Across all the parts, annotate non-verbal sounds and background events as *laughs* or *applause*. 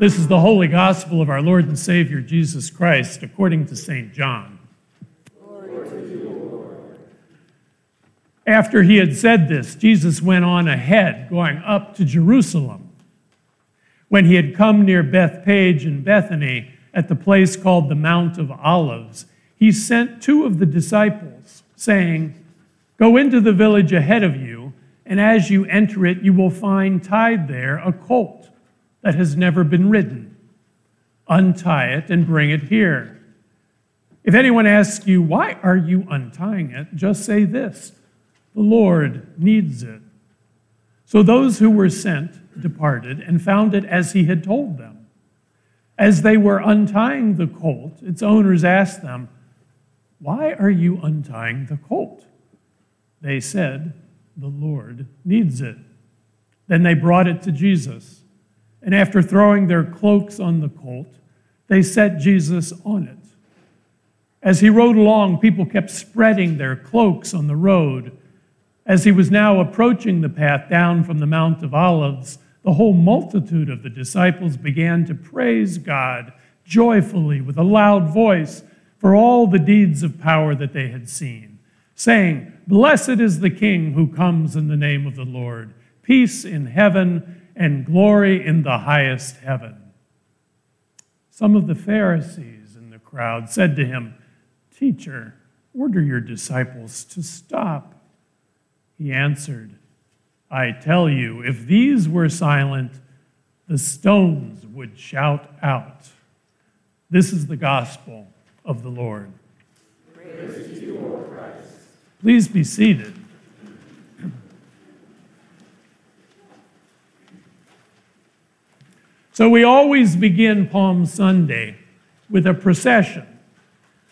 This is the holy gospel of our Lord and Savior Jesus Christ, according to St. John. After he had said this, Jesus went on ahead, going up to Jerusalem. When he had come near Bethphage and Bethany, at the place called the Mount of Olives, he sent two of the disciples, saying, Go into the village ahead of you, and as you enter it, you will find tied there a colt that has never been ridden. Untie it and bring it here. If anyone asks you, Why are you untying it? just say this The Lord needs it. So those who were sent departed and found it as he had told them. As they were untying the colt, its owners asked them, Why are you untying the colt? They said, The Lord needs it. Then they brought it to Jesus. And after throwing their cloaks on the colt, they set Jesus on it. As he rode along, people kept spreading their cloaks on the road. As he was now approaching the path down from the Mount of Olives, the whole multitude of the disciples began to praise God joyfully with a loud voice for all the deeds of power that they had seen, saying, Blessed is the King who comes in the name of the Lord, peace in heaven and glory in the highest heaven. Some of the Pharisees in the crowd said to him, Teacher, order your disciples to stop. He answered, I tell you, if these were silent, the stones would shout out. This is the gospel of the Lord. You, Please be seated. So we always begin Palm Sunday with a procession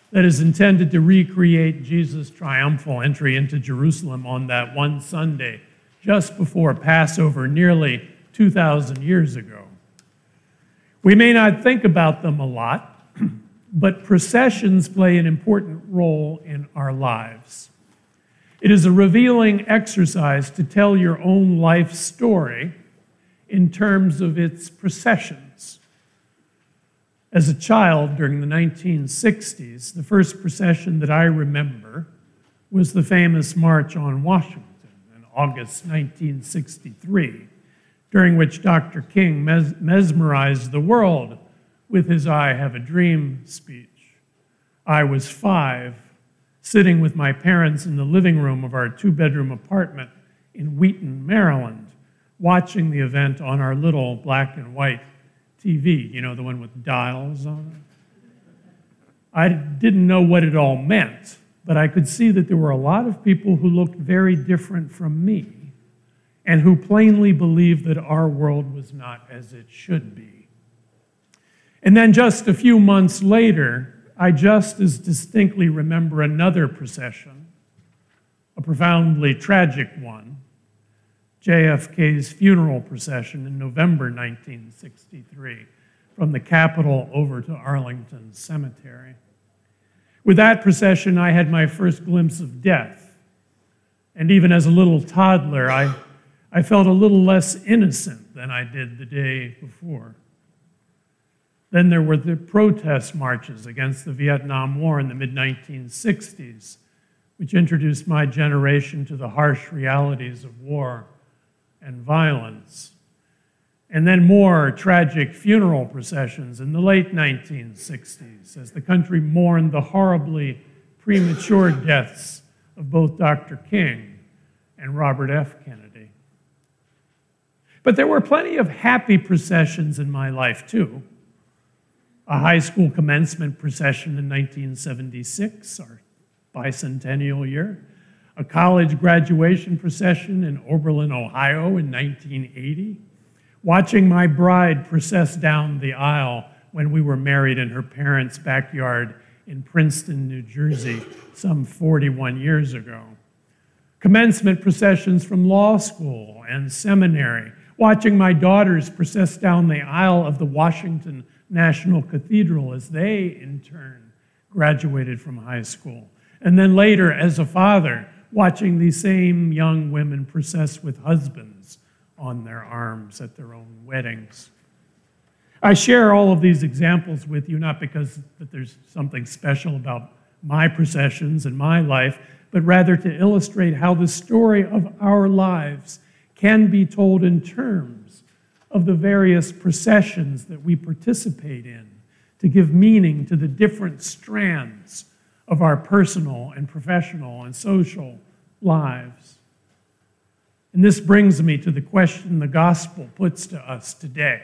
that is intended to recreate Jesus' triumphal entry into Jerusalem on that one Sunday just before Passover, nearly 2,000 years ago. We may not think about them a lot, *clears throat* but processions play an important role in our lives. It is a revealing exercise to tell your own life story in terms of its processions. As a child during the 1960s, the first procession that I remember was the famous March on Washington in August 1963, during which Dr. King mes- mesmerized the world with his I Have a Dream speech. I was five, sitting with my parents in the living room of our two bedroom apartment in Wheaton, Maryland watching the event on our little black and white TV, you know, the one with dials on it. I didn't know what it all meant, but I could see that there were a lot of people who looked very different from me and who plainly believed that our world was not as it should be. And then just a few months later, I just as distinctly remember another procession, a profoundly tragic one, JFK's funeral procession in November 1963 from the Capitol over to Arlington Cemetery. With that procession, I had my first glimpse of death. And even as a little toddler, I, I felt a little less innocent than I did the day before. Then there were the protest marches against the Vietnam War in the mid 1960s, which introduced my generation to the harsh realities of war and violence. And then more tragic funeral processions in the late 1960s as the country mourned the horribly premature deaths of both Dr. King and Robert F. Kennedy. But there were plenty of happy processions in my life, too. A high school commencement procession in 1976, our bicentennial year a college graduation procession in Oberlin, Ohio in 1980, watching my bride process down the aisle when we were married in her parents' backyard in Princeton, New Jersey, some 41 years ago. Commencement processions from law school and seminary, watching my daughters process down the aisle of the Washington National Cathedral as they, in turn, graduated from high school. And then later, as a father, watching these same young women process with husbands on their arms at their own weddings. I share all of these examples with you not because that there's something special about my processions and my life, but rather to illustrate how the story of our lives can be told in terms of the various processions that we participate in to give meaning to the different strands of our personal and professional and social lives. And this brings me to the question the gospel puts to us today.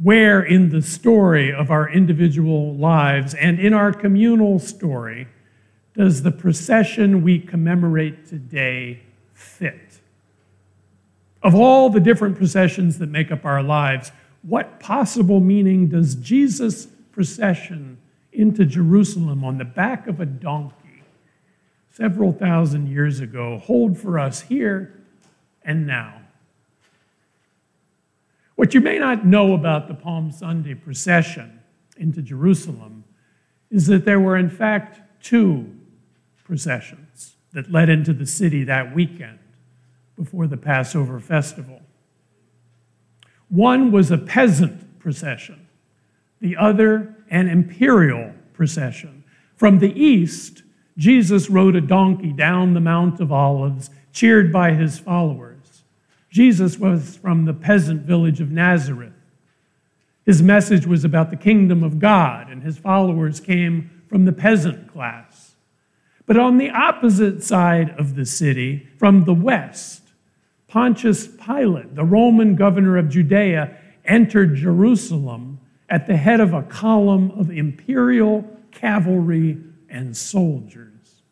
Where in the story of our individual lives and in our communal story does the procession we commemorate today fit? Of all the different processions that make up our lives, what possible meaning does Jesus' procession into Jerusalem on the back of a donkey several thousand years ago hold for us here and now? What you may not know about the Palm Sunday procession into Jerusalem is that there were, in fact, two processions that led into the city that weekend before the Passover festival. One was a peasant procession, the other, an imperial procession. From the east, Jesus rode a donkey down the Mount of Olives, cheered by his followers. Jesus was from the peasant village of Nazareth. His message was about the kingdom of God, and his followers came from the peasant class. But on the opposite side of the city, from the west, Pontius Pilate, the Roman governor of Judea, entered Jerusalem at the head of a column of imperial cavalry and soldiers.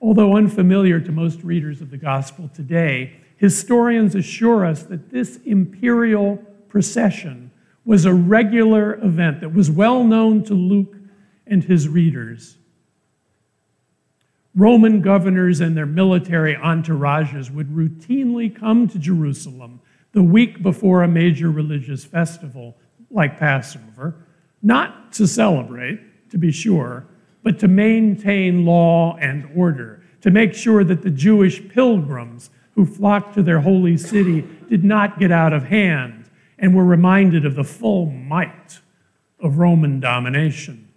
Although unfamiliar to most readers of the gospel today, historians assure us that this imperial procession was a regular event that was well known to Luke and his readers. Roman governors and their military entourages would routinely come to Jerusalem the week before a major religious festival like Passover, not to celebrate, to be sure, but to maintain law and order, to make sure that the Jewish pilgrims who flocked to their holy city did not get out of hand and were reminded of the full might of Roman domination.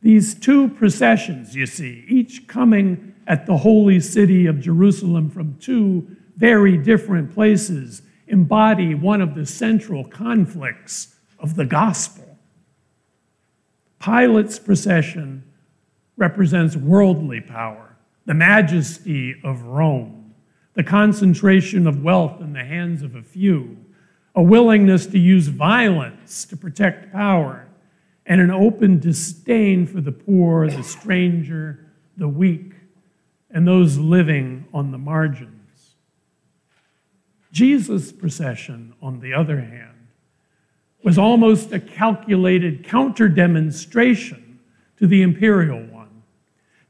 These two processions, you see, each coming at the holy city of Jerusalem from two very different places, embody one of the central conflicts of the gospel. Pilate's procession represents worldly power, the majesty of Rome, the concentration of wealth in the hands of a few, a willingness to use violence to protect power and an open disdain for the poor, the stranger, the weak, and those living on the margins. Jesus' procession, on the other hand, was almost a calculated counter demonstration to the imperial one.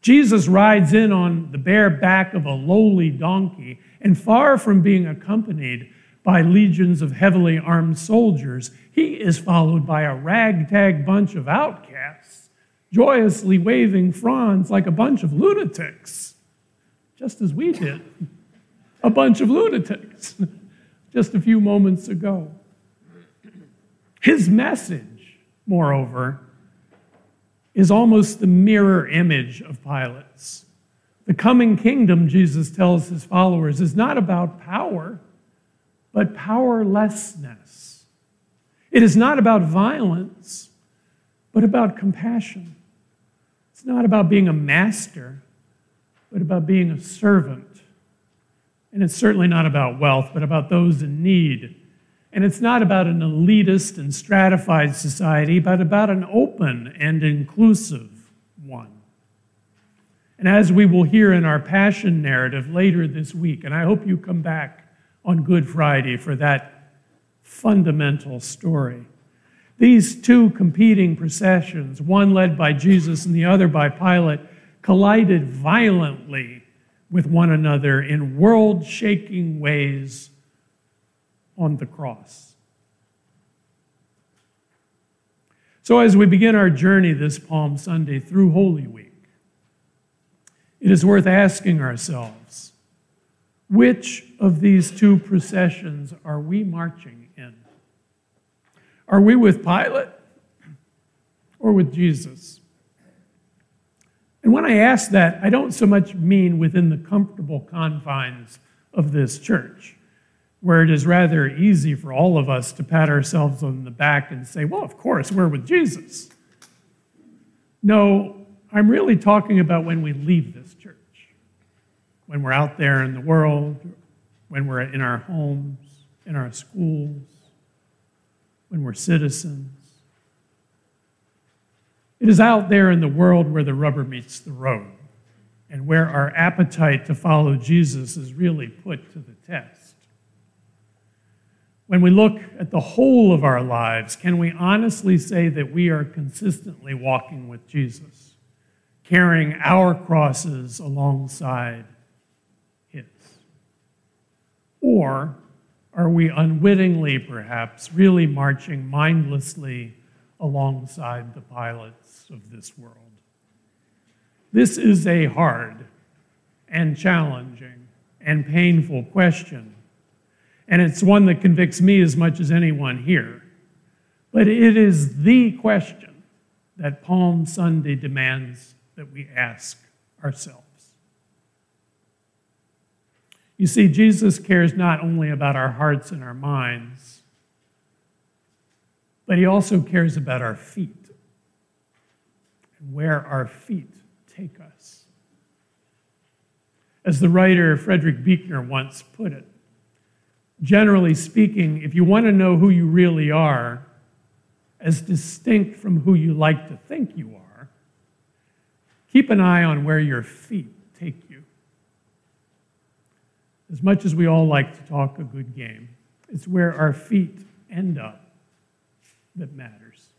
Jesus rides in on the bare back of a lowly donkey, and far from being accompanied by legions of heavily armed soldiers, he is followed by a ragtag bunch of outcasts, joyously waving fronds like a bunch of lunatics, just as we did. A bunch of lunatics *laughs* just a few moments ago. His message, moreover, is almost the mirror image of Pilate's. The coming kingdom, Jesus tells his followers, is not about power but powerlessness. It is not about violence, but about compassion. It's not about being a master, but about being a servant. And it's certainly not about wealth, but about those in need. And it's not about an elitist and stratified society, but about an open and inclusive one. And as we will hear in our passion narrative later this week, and I hope you come back on Good Friday for that fundamental story. These two competing processions, one led by Jesus and the other by Pilate, collided violently with one another in world shaking ways on the cross. So, as we begin our journey this Palm Sunday through Holy Week, it is worth asking ourselves Which of these two processions are we marching in? Are we with Pilate or with Jesus? And when I ask that, I don't so much mean within the comfortable confines of this church, where it is rather easy for all of us to pat ourselves on the back and say, well, of course, we're with Jesus. No, I'm really talking about when we leave this church, when we're out there in the world, when we're in our homes, in our schools, when we're citizens. It is out there in the world where the rubber meets the road and where our appetite to follow Jesus is really put to the test. When we look at the whole of our lives, can we honestly say that we are consistently walking with Jesus, carrying our crosses alongside his? Or are we unwittingly, perhaps, really marching mindlessly alongside the Pilates of this world. This is a hard and challenging and painful question, and it's one that convicts me as much as anyone here. But it is the question that Palm Sunday demands that we ask ourselves. You see, Jesus cares not only about our hearts and our minds, but he also cares about our feet and where our feet take us. As the writer Frederick Buechner once put it, generally speaking, if you want to know who you really are, as distinct from who you like to think you are, keep an eye on where your feet take you. As much as we all like to talk a good game, it's where our feet end up that matters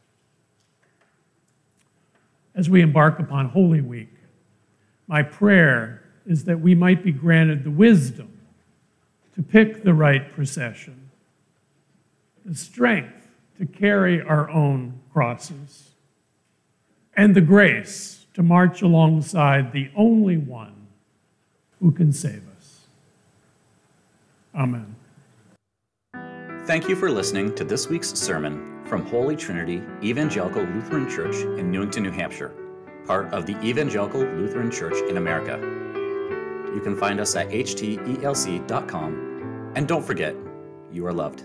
as we embark upon Holy Week, my prayer is that we might be granted the wisdom to pick the right procession, the strength to carry our own crosses, and the grace to march alongside the only one who can save us. Amen. Thank you for listening to this week's sermon from Holy Trinity Evangelical Lutheran Church in Newington, New Hampshire, part of the Evangelical Lutheran Church in America. You can find us at htelc.com, and don't forget, you are loved.